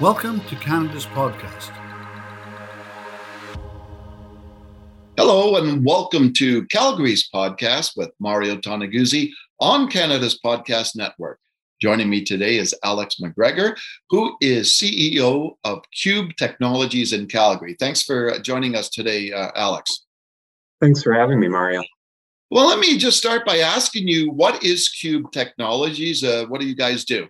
Welcome to Canada's podcast. Hello, and welcome to Calgary's podcast with Mario Toneguzzi on Canada's Podcast Network. Joining me today is Alex McGregor, who is CEO of Qube Technologies in Calgary. Thanks for joining us today, uh, Alex. Thanks for having me, Mario. Well, let me just start by asking you what is Qube Technologies? Uh, what do you guys do?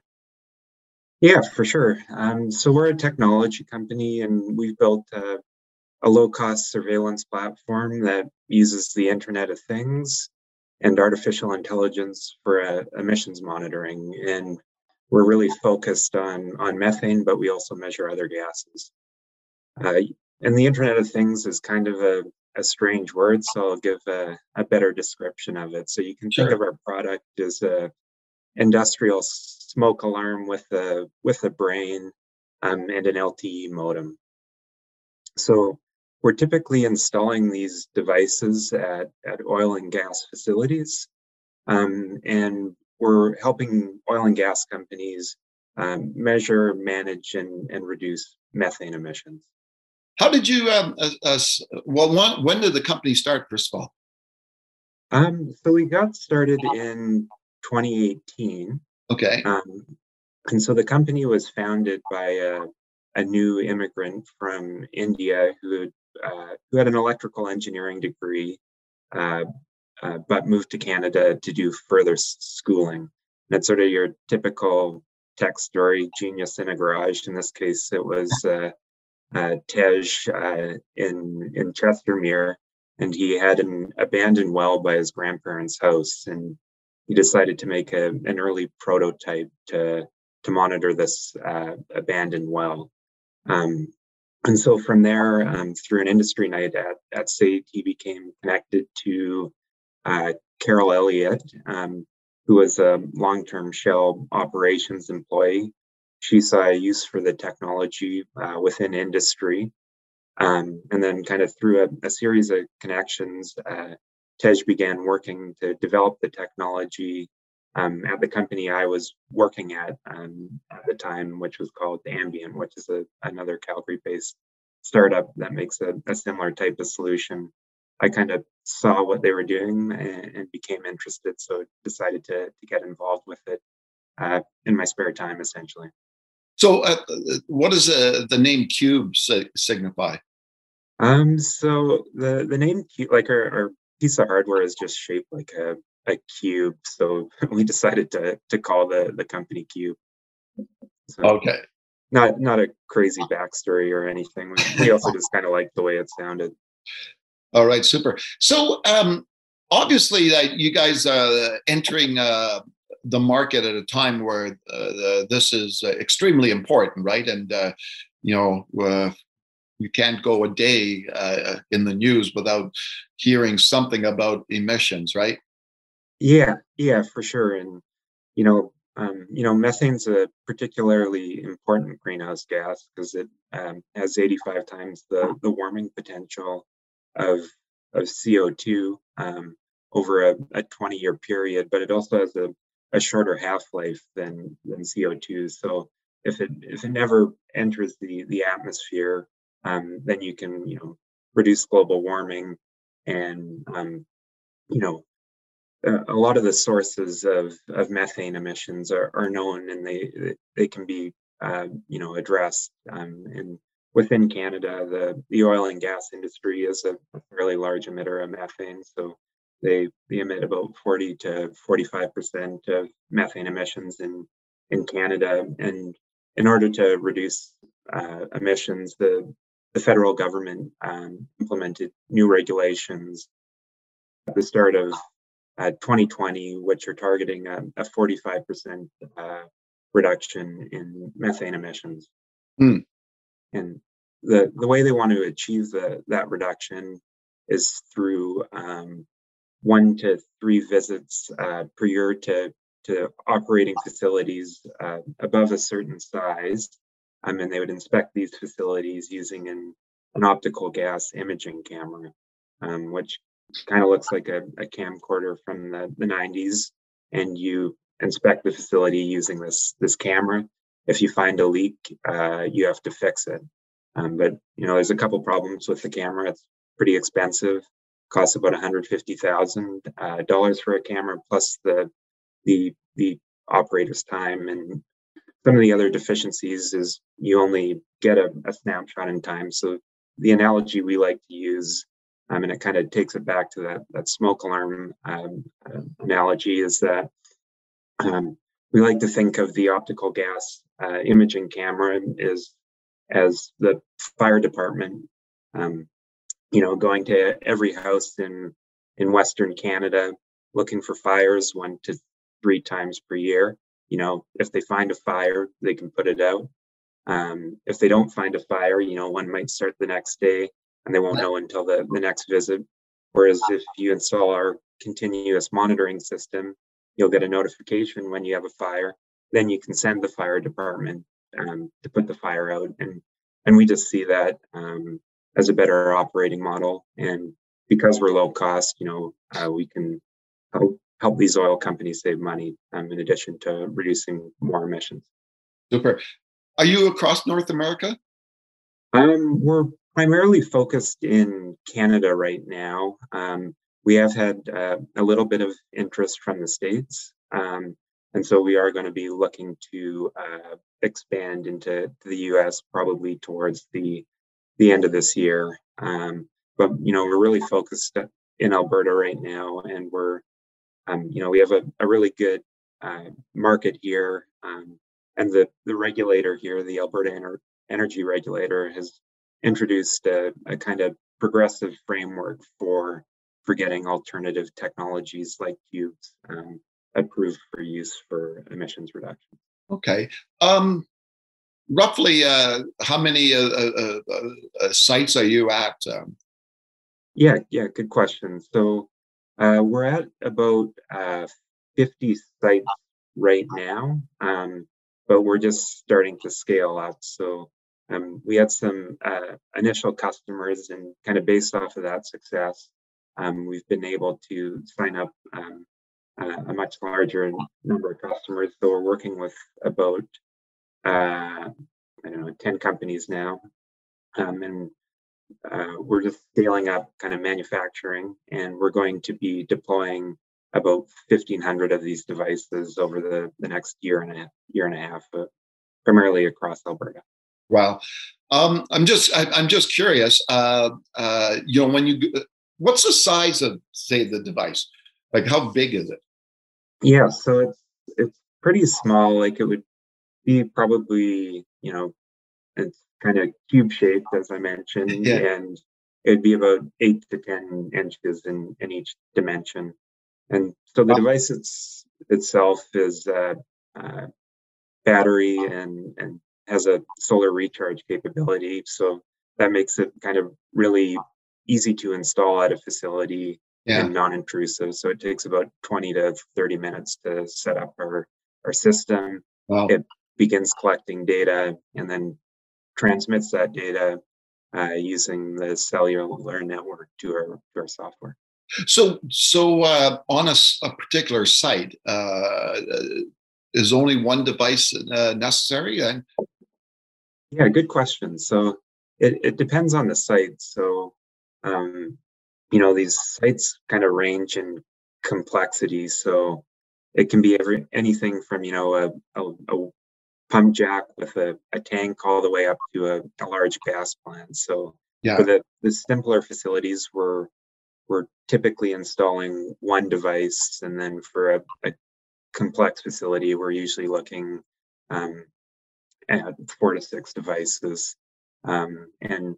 Yeah, for sure. Um, so we're a technology company, and we've built a, a low-cost surveillance platform that uses the Internet of Things and artificial intelligence for uh, emissions monitoring. And we're really focused on on methane, but we also measure other gases. Uh, and the Internet of Things is kind of a, a strange word, so I'll give a, a better description of it. So you can sure. think of our product as a industrial smoke alarm with a with a brain um, and an LTE modem. So we're typically installing these devices at, at oil and gas facilities, um, and we're helping oil and gas companies um, measure, manage, and, and reduce methane emissions. How did you, um, uh, uh, well, when, when did the company start, first of all? Um, so we got started in 2018. Okay. Um, and so the company was founded by a, a new immigrant from India who uh, who had an electrical engineering degree, uh, uh, but moved to Canada to do further schooling. That's sort of your typical tech story, genius in a garage. In this case, it was uh, uh, Tej uh, in in Chestermere, and he had an abandoned well by his grandparents' house, and he decided to make a, an early prototype to to monitor this uh, abandoned well. Um, and so from there, um, through an industry night at, at SAIT, he became connected to uh, Carol Elliott, um, who was a long-term Shell operations employee. She saw a use for the technology uh, within industry. Um, and then kind of through a, a series of connections, uh, Tej began working to develop the technology um, at the company I was working at um, at the time, which was called Ambyint, which is a, another Calgary-based startup that makes a, a, similar type of solution. I kind of saw what they were doing and, and became interested, so decided to, to get involved with it uh, in my spare time, essentially. So, uh, what does uh, the name Qube signify? Um, so the the name Qube, like our, our piece of hardware is just shaped like a, a cube. So we decided to to call the the company Qube. So okay. Not not a crazy backstory or anything. We, we also just kind of like the way it sounded. All right, super. So um, obviously, that you guys are entering uh, the market at a time where uh, this is extremely important, right? And uh, you know, uh, you can't go a day uh, in the news without hearing something about emissions, right? Yeah, yeah, for sure. And you know, um, you know, methane's a particularly important greenhouse gas because it um, has 85 times the the warming potential of of CO2 um, over a, a 20 year period, but it also has a, a shorter half life than than CO2. So if it if it never enters the the atmosphere, um, then you can you know reduce global warming and um, you know a lot of the sources of, of methane emissions are, are known and they they can be uh, you know addressed um, and within Canada. The the oil and gas industry is a fairly large emitter of methane so they, they emit about 40 to 45 percent of methane emissions in in Canada. And in order to reduce uh, emissions the the federal government um, implemented new regulations at the start of uh, 2020, which are targeting a, a 45% uh, reduction in methane emissions. Mm. And the, the way they want to achieve the, that reduction is through um, one to three visits uh, per year to, to operating facilities uh, above a certain size um, and they would inspect these facilities using an, an optical gas imaging camera, um, which kind of looks like a, a camcorder from the, the 90s. And you inspect the facility using this, this camera. if you find a leak, uh, you have to fix it. Um, but you know, there's a couple problems with the camera. It's pretty expensive. Costs about 150,000 uh, dollars for a camera, plus the the the operator's time and some of the other deficiencies is you only get a, a snapshot in time. So the analogy we like to use, um, and it kind of takes it back to that that smoke alarm um, uh, analogy, is that um, we like to think of the optical gas uh, imaging camera as as the fire department, um, you know, going to every house in in Western Canada looking for fires one to three times per year. You know, if they find a fire, they can put it out. Um, if they don't find a fire, you know, one might start the next day and they won't know until the, the next visit. Whereas if you install our continuous monitoring system, you'll get a notification when you have a fire. Then you can send the fire department um, to put the fire out, and and we just see that um, as a better operating model. And because we're low cost, you know, uh, we can help help these oil companies save money um, in addition to reducing more emissions. Super. Are you across North America? Um, we're primarily focused in Canada right now. Um, we have had uh, a little bit of interest from the States. Um, and so we are going to be looking to uh, expand into the US probably towards the, the end of this year. Um, but, you know, we're really focused in Alberta right now, and we're, um, you know, we have a, a really good uh, market here. Um, and the, the regulator here, the Alberta Ener- Energy Regulator, has introduced a, a kind of progressive framework for for getting alternative technologies like cubes um, approved for use for emissions reduction. Okay. Um, roughly, uh, how many uh, uh, uh, uh sites are you at? Um? Yeah, yeah, good question. So uh, we're at about 50 sites right now, um, but we're just starting to scale up. So um, we had some initial customers, and kind of based off of that success, um, we've been able to sign up um, uh, a much larger number of customers. So we're working with about uh, I don't know 10 companies now, um, and uh, we're just scaling up kind of manufacturing, and we're going to be deploying about 1,500 of these devices over the, the next year and a year and a half, uh, primarily across Alberta. Wow. Um, I'm just I, am just curious. Uh, uh, you know, when you what's the size of say the device like how big is it yeah so it's it's pretty small like it would be probably you know it's kind of cube shaped as i mentioned yeah. and it'd be about eight to ten inches in in each dimension and so the device it's, itself is uh, uh, battery and and has a solar recharge capability so that makes it kind of really easy to install at a facility yeah. and non-intrusive. So it takes about 20 to 30 minutes to set up our, our system. Wow. It begins collecting data and then transmits that data uh, using the cellular network to our, to our software. So, so uh, on a, a, particular site, uh, is only one device uh, necessary? And yeah, good question. So it, it depends on the site. So um, you know these sites kind of range in complexity so it can be every anything from you know a, a, a pump jack with a, a, tank all the way up to a, a large gas plant so yeah. for the, the simpler facilities we're we're typically installing one device and then for a, a complex facility we're usually looking um, at four to six devices um, and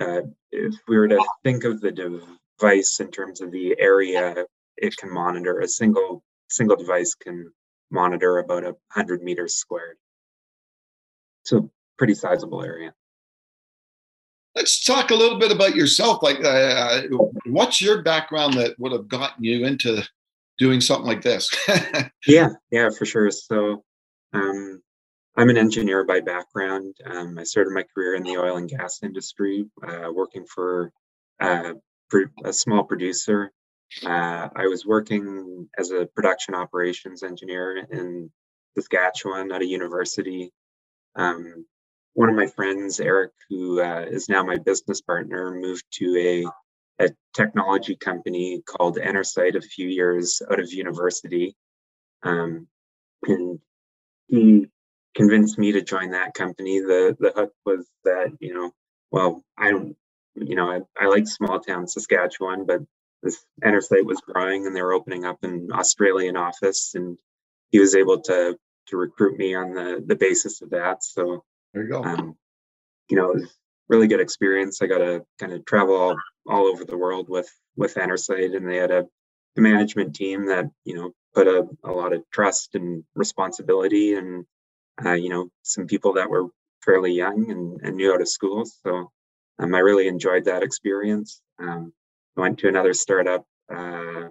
uh, if we were to think of the device in terms of the area it can monitor, a single single device can monitor about a hundred meters squared. So pretty sizable area. Let's talk a little bit about yourself. Like, uh, what's your background that would have gotten you into doing something like this? yeah, yeah, for sure. So, um, I'm an engineer by background. Um, I started my career in the oil and gas industry, uh, working for uh, a small producer. Uh, I was working as a production operations engineer in Saskatchewan at a university. Um, one of my friends, Eric, who uh, is now my business partner, moved to a, a technology company called Enersight a few years out of university. Um, and he convinced me to join that company. The the hook was that, you know, well, I don't, you know, I, I like small town Saskatchewan, but this Enersight was growing and they were opening up an Australian office and he was able to to recruit me on the the basis of that. So there you go. Um, you know, really good experience. I got to kind of travel all, all over the world with with Enersight, and they had a, a management team that you know put a, a lot of trust and responsibility, and uh, you know some people that were fairly young and, and new out of school. So um, I really enjoyed that experience. Um, I went to another startup uh,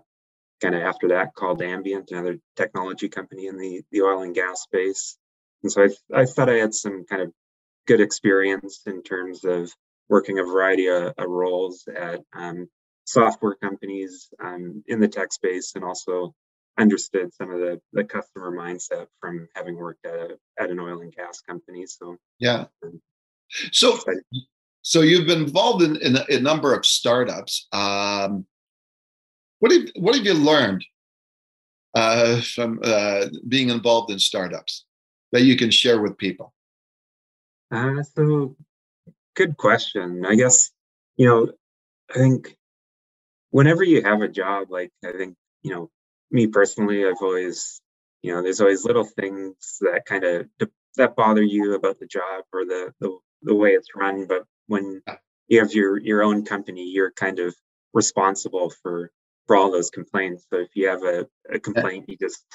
kind of after that called Ambyint, another technology company in the the oil and gas space. And so I, I thought I had some kind of good experience in terms of working a variety of, of roles at um, software companies um, in the tech space and also understood some of the, the customer mindset from having worked at, a, at an oil and gas company. So, yeah. Um, so, so you've been involved in, in, a, a number of startups. Um, what have, what have you learned uh, from uh, being involved in startups that you can share with people? Uh, so, good question. I guess, you know, I think whenever you have a job, like, I think, you know, me personally, I've always, you know, there's always little things that kind of that bother you about the job or the, the the way it's run. But when you have your your own company, you're kind of responsible for for all those complaints. So if you have a, a complaint, you just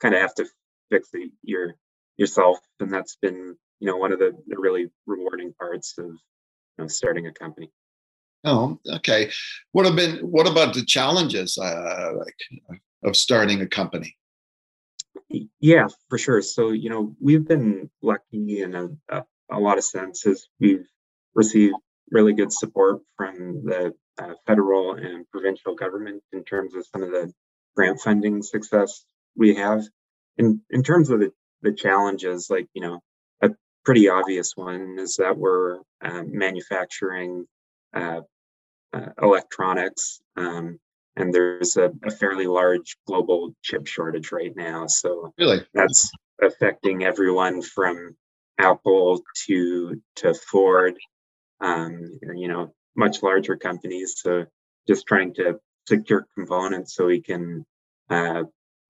kind of have to fix it your yourself, and that's been you know one of the, the really rewarding parts of you know starting a company. Oh okay. What have been what about the challenges uh, like of starting a company? Yeah for sure. So you know we've been lucky in a, a, a lot of senses. We've received really good support from the uh, federal and provincial government in terms of some of the grant funding success we have. In in terms of the the challenges like you know a pretty obvious one is that we're um, manufacturing uh, uh, electronics, um, and there's a, a, fairly large global chip shortage right now. So really, that's affecting everyone from Apple to to Ford, um, you know, much larger companies. So just trying to secure components so we can, uh,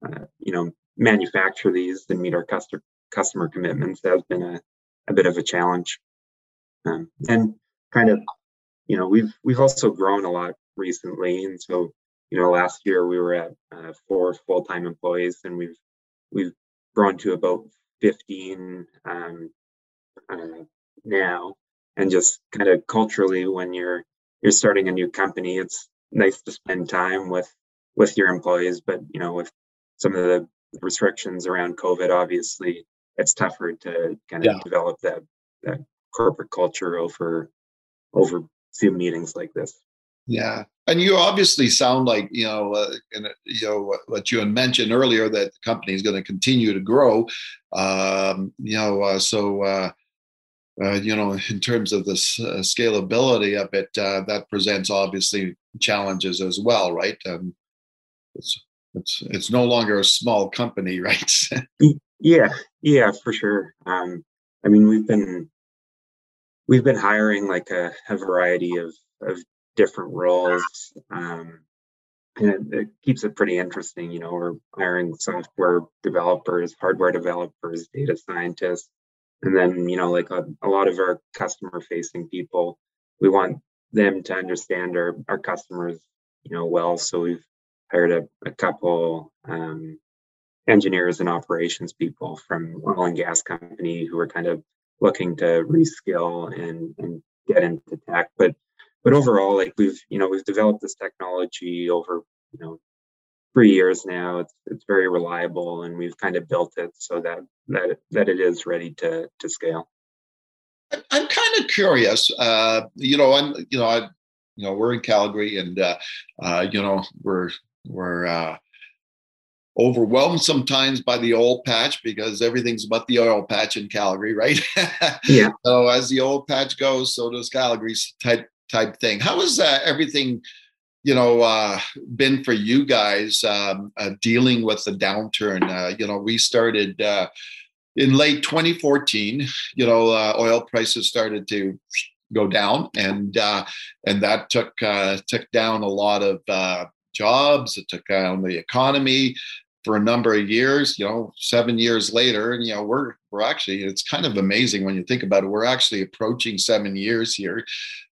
uh you know, manufacture these and meet our customer customer commitments has been a, a bit of a challenge. Um, and kind of, you know, we've we've also grown a lot recently, and so you know, last year we were at uh, four full time employees, and we've we've grown to about fifteen um, uh, now. And just kind of culturally, when you're you're starting a new company, it's nice to spend time with with your employees, but you know, with some of the restrictions around COVID, obviously, it's tougher to kind of yeah. develop that that corporate culture over over Zoom meetings like this. Yeah, and you obviously sound like you know, uh, and, you know what, what, you had mentioned earlier that the company is going to continue to grow. Um, you know, uh, so uh, uh, you know, in terms of the uh, scalability of it, uh, that presents obviously challenges as well, right? Um, it's it's it's no longer a small company, right? Yeah, yeah, for sure. Um, I mean, we've been we've been hiring like a, a variety of of different roles, um, and it, it, keeps it pretty interesting. You know, we're hiring software developers, hardware developers, data scientists, and then you know, like a, a lot of our customer facing people, we want them to understand our our customers, you know, well. So we've hired a, a couple um, engineers and operations people from oil and gas company who are kind of looking to reskill and, and get into tech. But but overall, like we've you know we've developed this technology over you know three years now. It's it's very reliable, and we've kind of built it so that that that it is ready to to scale. I'm kind of curious. Uh, you know, I'm you know I you know we're in Calgary, and uh, uh, you know we're we're uh, overwhelmed sometimes by the oil patch because everything's about the oil patch in Calgary, right? Yeah. so as the oil patch goes, so does Calgary's type type thing. How is uh, everything, you know, uh, been for you guys um, uh, dealing with the downturn? Uh, you know, we started uh, in late 2014. You know, uh, oil prices started to go down, and and that took took down a lot of jobs. It took down the economy for a number of years. You know, seven years later, and you know, we're we're actually it's kind of amazing when you think about it. We're actually approaching seven years here.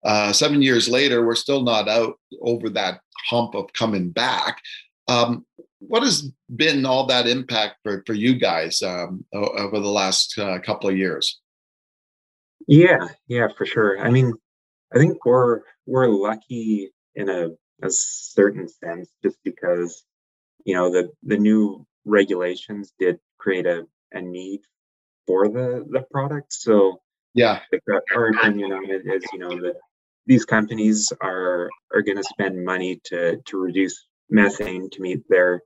Uh, seven years later, we're still not out over that hump of coming back. Um, what has been all that impact for, for you guys um, over the last uh, couple of years? Yeah, yeah, for sure. I mean, I think we're we're lucky in a, a certain sense just because you know the the new regulations did create a, a need for the the product. So yeah, our opinion on it is you know that these companies are are going to spend money to to reduce methane to meet their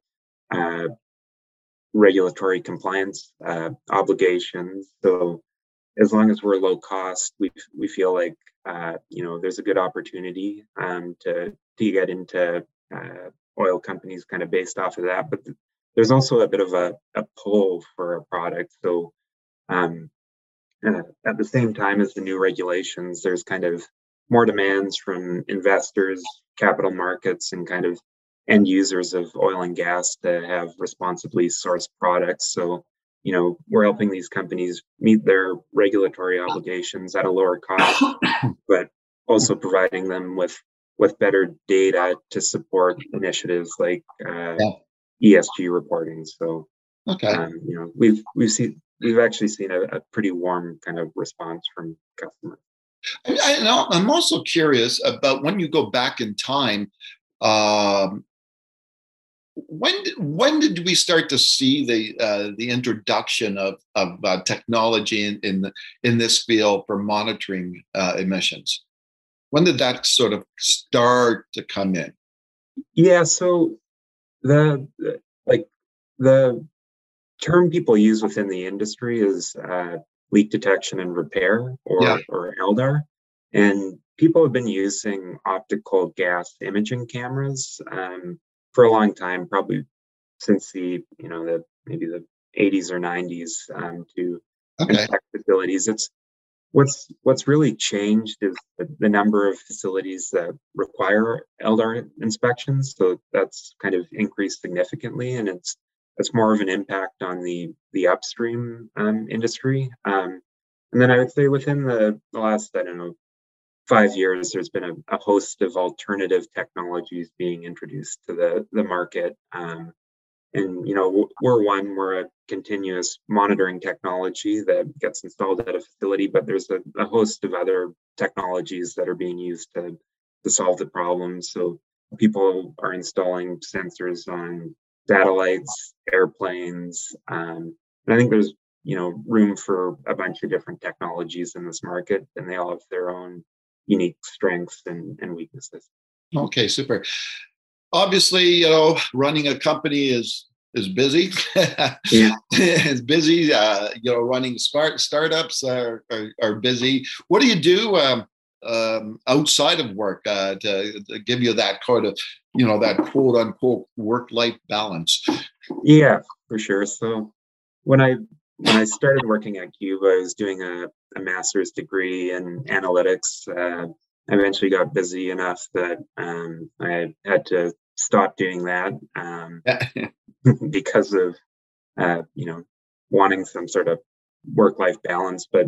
uh, regulatory compliance uh, obligations. So as long as we're low cost, we we feel like uh, you know there's a good opportunity um, to to get into uh, oil companies kind of based off of that. But there's also a bit of a, a pull for a product. So um, uh, at the same time as the new regulations, there's kind of more demands from investors, capital markets, and kind of end users of oil and gas to have responsibly sourced products. So, you know, we're helping these companies meet their regulatory obligations at a lower cost, but also providing them with with better data to support initiatives like uh, yeah. ESG reporting. So, okay, um, you know, we've we've seen we've actually seen a, a pretty warm kind of response from customers. I, am also curious about when you go back in time. Um, when when did we start to see the uh, the introduction of of uh, technology in in, the, in this field for monitoring uh, emissions? When did that sort of start to come in? Yeah, so the like the term people use within the industry is uh, leak detection and repair, or yeah. or LDAR, and people have been using optical gas imaging cameras um, for a long time, probably since the you know the maybe the 80s or 90s um, to okay. inspect facilities. It's what's what's really changed is the, the, number of facilities that require LDAR inspections. So that's kind of increased significantly, and it's it's more of an impact on the the upstream um, industry. Um, and then I would say within the, the last I don't know five years, there's been a, a host of alternative technologies being introduced to the the market. Um, and you know we're one we're a continuous monitoring technology that gets installed at a facility but there's a, a host of other technologies that are being used to to solve the problem so people are installing sensors on satellites, airplanes. Um, and I think there's you know room for a bunch of different technologies in this market, and they all have their own unique strengths and, and weaknesses. Okay, super. Obviously, you know, running a company is is busy. yeah. it's busy. Uh, you know, running smart startups are, are, are busy. What do you do? Um, um, outside of work uh, to, to, give you that kind of, you know, that quote unquote work life balance. Yeah, for sure. So when I when I started working at Qube, I was doing a, a master's degree in analytics. Uh, I eventually got busy enough that um, I had to stop doing that um, because of uh, you know wanting some sort of work life balance. But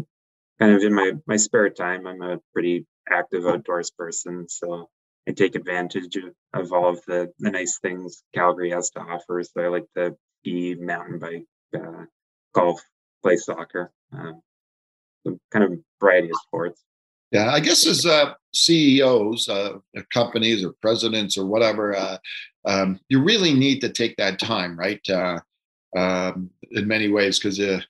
kind of in my my spare time, I'm a pretty active outdoors person, so I take advantage of, of all of the the nice things Calgary has to offer. So I like to ski, mountain bike, uh, golf, play soccer, um, kind of variety of sports. Yeah, I guess as uh, CEOs, uh, companies or presidents or whatever, uh, um, you really need to take that time, right? Uh, um, in many ways, because uh,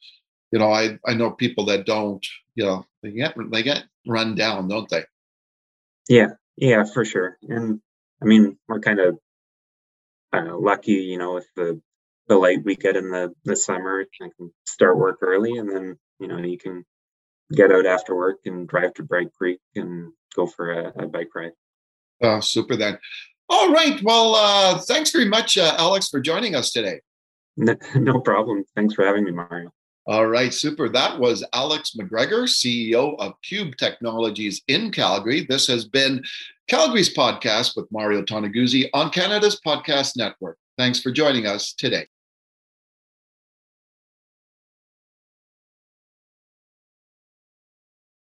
you know, I I know people that don't you know they get they get run down, don't they? Yeah, yeah, for sure. And I mean, we're kind of uh, lucky, you know, with the the light we get in the the summer. I can start work early, and then you know you can get out after work and drive to Bragg Creek and go for a, a bike ride. Oh, super then. All right. Well, uh, thanks very much, uh, Alex, for joining us today. No, no problem. Thanks for having me, Mario. All right, super. That was Alex McGregor, CEO of Qube Technologies in Calgary. This has been Calgary's podcast with Mario Toneguzzi on Canada's Podcast Network. Thanks for joining us today.